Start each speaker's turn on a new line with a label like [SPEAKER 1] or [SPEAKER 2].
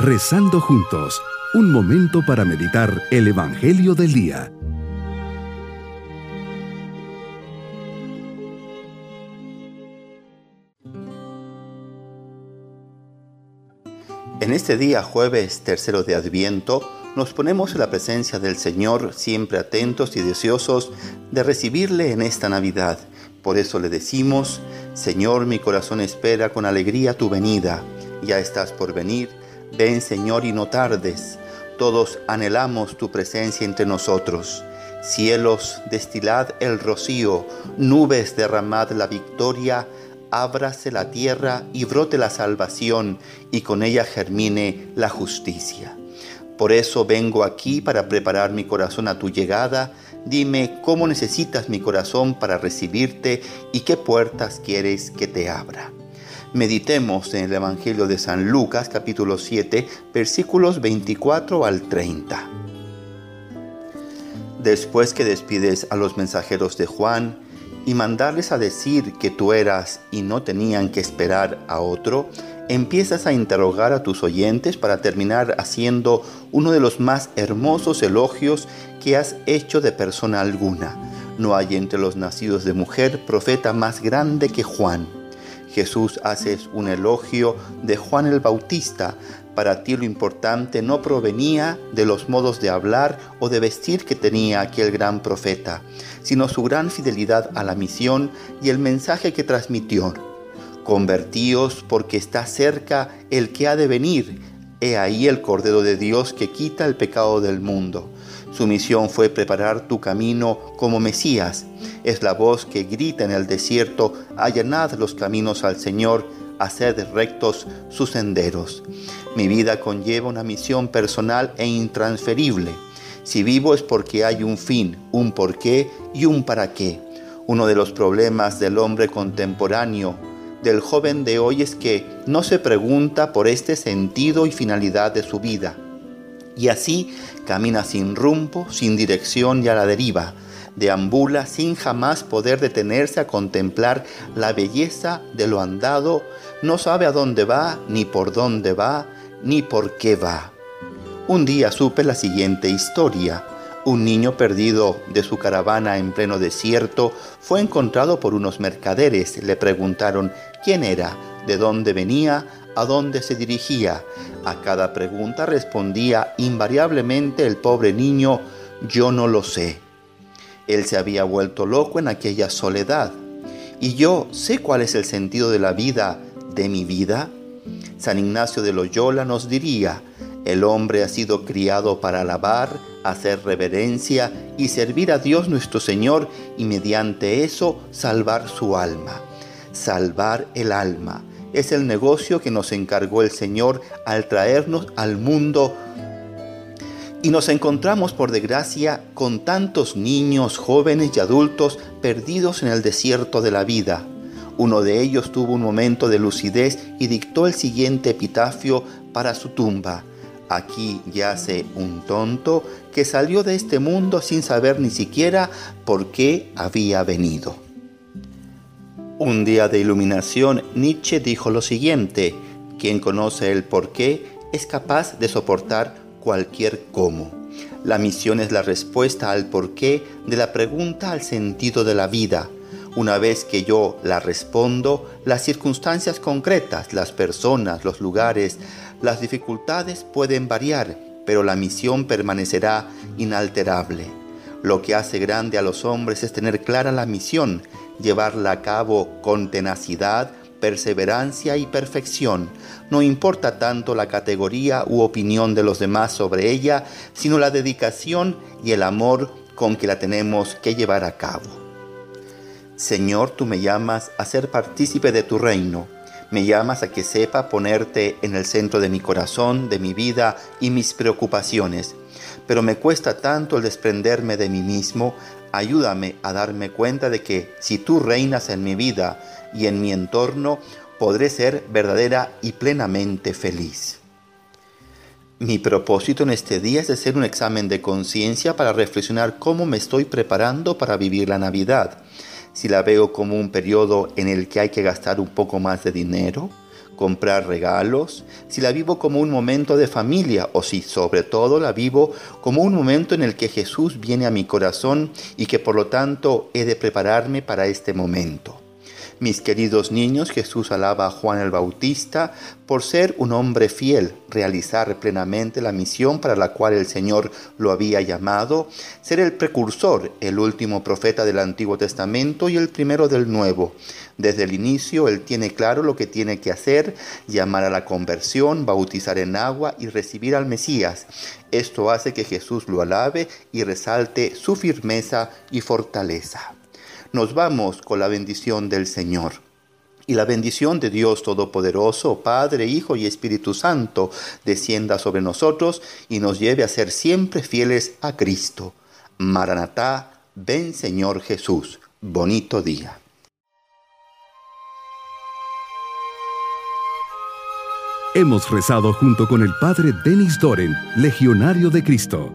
[SPEAKER 1] Rezando juntos, un momento para meditar el Evangelio del Día.
[SPEAKER 2] En este día jueves tercero de Adviento, nos ponemos en la presencia del Señor, siempre atentos y deseosos de recibirle en esta Navidad. Por eso le decimos, Señor, mi corazón espera con alegría tu venida. Ya estás por venir Ven Señor y no tardes. Todos anhelamos tu presencia entre nosotros. Cielos, destilad el rocío, nubes, derramad la victoria, ábrase la tierra y brote la salvación, y con ella germine la justicia. Por eso vengo aquí para preparar mi corazón a tu llegada. Dime cómo necesitas mi corazón para recibirte y qué puertas quieres que te abra. Meditemos en el Evangelio de San Lucas capítulo 7 versículos 24 al 30. Después que despides a los mensajeros de Juan y mandarles a decir que tú eras y no tenían que esperar a otro, empiezas a interrogar a tus oyentes para terminar haciendo uno de los más hermosos elogios que has hecho de persona alguna. No hay entre los nacidos de mujer profeta más grande que Juan Jesús hace un elogio de Juan el Bautista. Para ti lo importante no provenía de los modos de hablar o de vestir que tenía aquel gran profeta, sino su gran fidelidad a la misión y el mensaje que transmitió. Convertíos porque está cerca el que ha de venir. He ahí el Cordero de Dios que quita el pecado del mundo. Su misión fue preparar tu camino como Mesías. Es la voz que grita en el desierto, allanad los caminos al Señor, haced rectos sus senderos. Mi vida conlleva una misión personal e intransferible. Si vivo es porque hay un fin, un porqué y un para qué. Uno de los problemas del hombre contemporáneo, del joven de hoy, es que no se pregunta por este sentido y finalidad de su vida y así camina sin rumbo, sin dirección y a la deriva. Deambula sin jamás poder detenerse a contemplar la belleza de lo andado. No sabe a dónde va, ni por dónde va, ni por qué va. Un día supe la siguiente historia. Un niño perdido de su caravana en pleno desierto fue encontrado por unos mercaderes. Le preguntaron quién era, de dónde venía, a dónde se dirigía. A cada pregunta respondía invariablemente el pobre niño, yo no lo sé. Él se había vuelto loco en aquella soledad. ¿Y yo sé cuál es el sentido de la vida, de mi vida? San Ignacio de Loyola nos diría, el hombre ha sido criado para alabar, hacer reverencia y servir a Dios nuestro Señor y mediante eso salvar su alma. Salvar el alma es el negocio que nos encargó el Señor al traernos al mundo. Y nos encontramos, por desgracia, con tantos niños, jóvenes y adultos perdidos en el desierto de la vida. Uno de ellos tuvo un momento de lucidez y dictó el siguiente epitafio para su tumba. Aquí yace un tonto que salió de este mundo sin saber ni siquiera por qué había venido. Un día de iluminación, Nietzsche dijo lo siguiente, quien conoce el porqué es capaz de soportar cualquier cómo. La misión es la respuesta al porqué de la pregunta al sentido de la vida. Una vez que yo la respondo, las circunstancias concretas, las personas, los lugares, las dificultades pueden variar, pero la misión permanecerá inalterable. Lo que hace grande a los hombres es tener clara la misión llevarla a cabo con tenacidad, perseverancia y perfección. No importa tanto la categoría u opinión de los demás sobre ella, sino la dedicación y el amor con que la tenemos que llevar a cabo. Señor, tú me llamas a ser partícipe de tu reino. Me llamas a que sepa ponerte en el centro de mi corazón, de mi vida y mis preocupaciones. Pero me cuesta tanto el desprenderme de mí mismo, ayúdame a darme cuenta de que si tú reinas en mi vida y en mi entorno, podré ser verdadera y plenamente feliz. Mi propósito en este día es hacer un examen de conciencia para reflexionar cómo me estoy preparando para vivir la Navidad. Si la veo como un periodo en el que hay que gastar un poco más de dinero, comprar regalos, si la vivo como un momento de familia o si sobre todo la vivo como un momento en el que Jesús viene a mi corazón y que por lo tanto he de prepararme para este momento. Mis queridos niños, Jesús alaba a Juan el Bautista por ser un hombre fiel, realizar plenamente la misión para la cual el Señor lo había llamado, ser el precursor, el último profeta del Antiguo Testamento y el primero del Nuevo. Desde el inicio él tiene claro lo que tiene que hacer, llamar a la conversión, bautizar en agua y recibir al Mesías. Esto hace que Jesús lo alabe y resalte su firmeza y fortaleza nos vamos con la bendición del Señor. Y la bendición de Dios Todopoderoso, Padre, Hijo y Espíritu Santo, descienda sobre nosotros y nos lleve a ser siempre fieles a Cristo. Maranatá, ven Señor Jesús. Bonito día.
[SPEAKER 1] Hemos rezado junto con el Padre Denis Doren, Legionario de Cristo.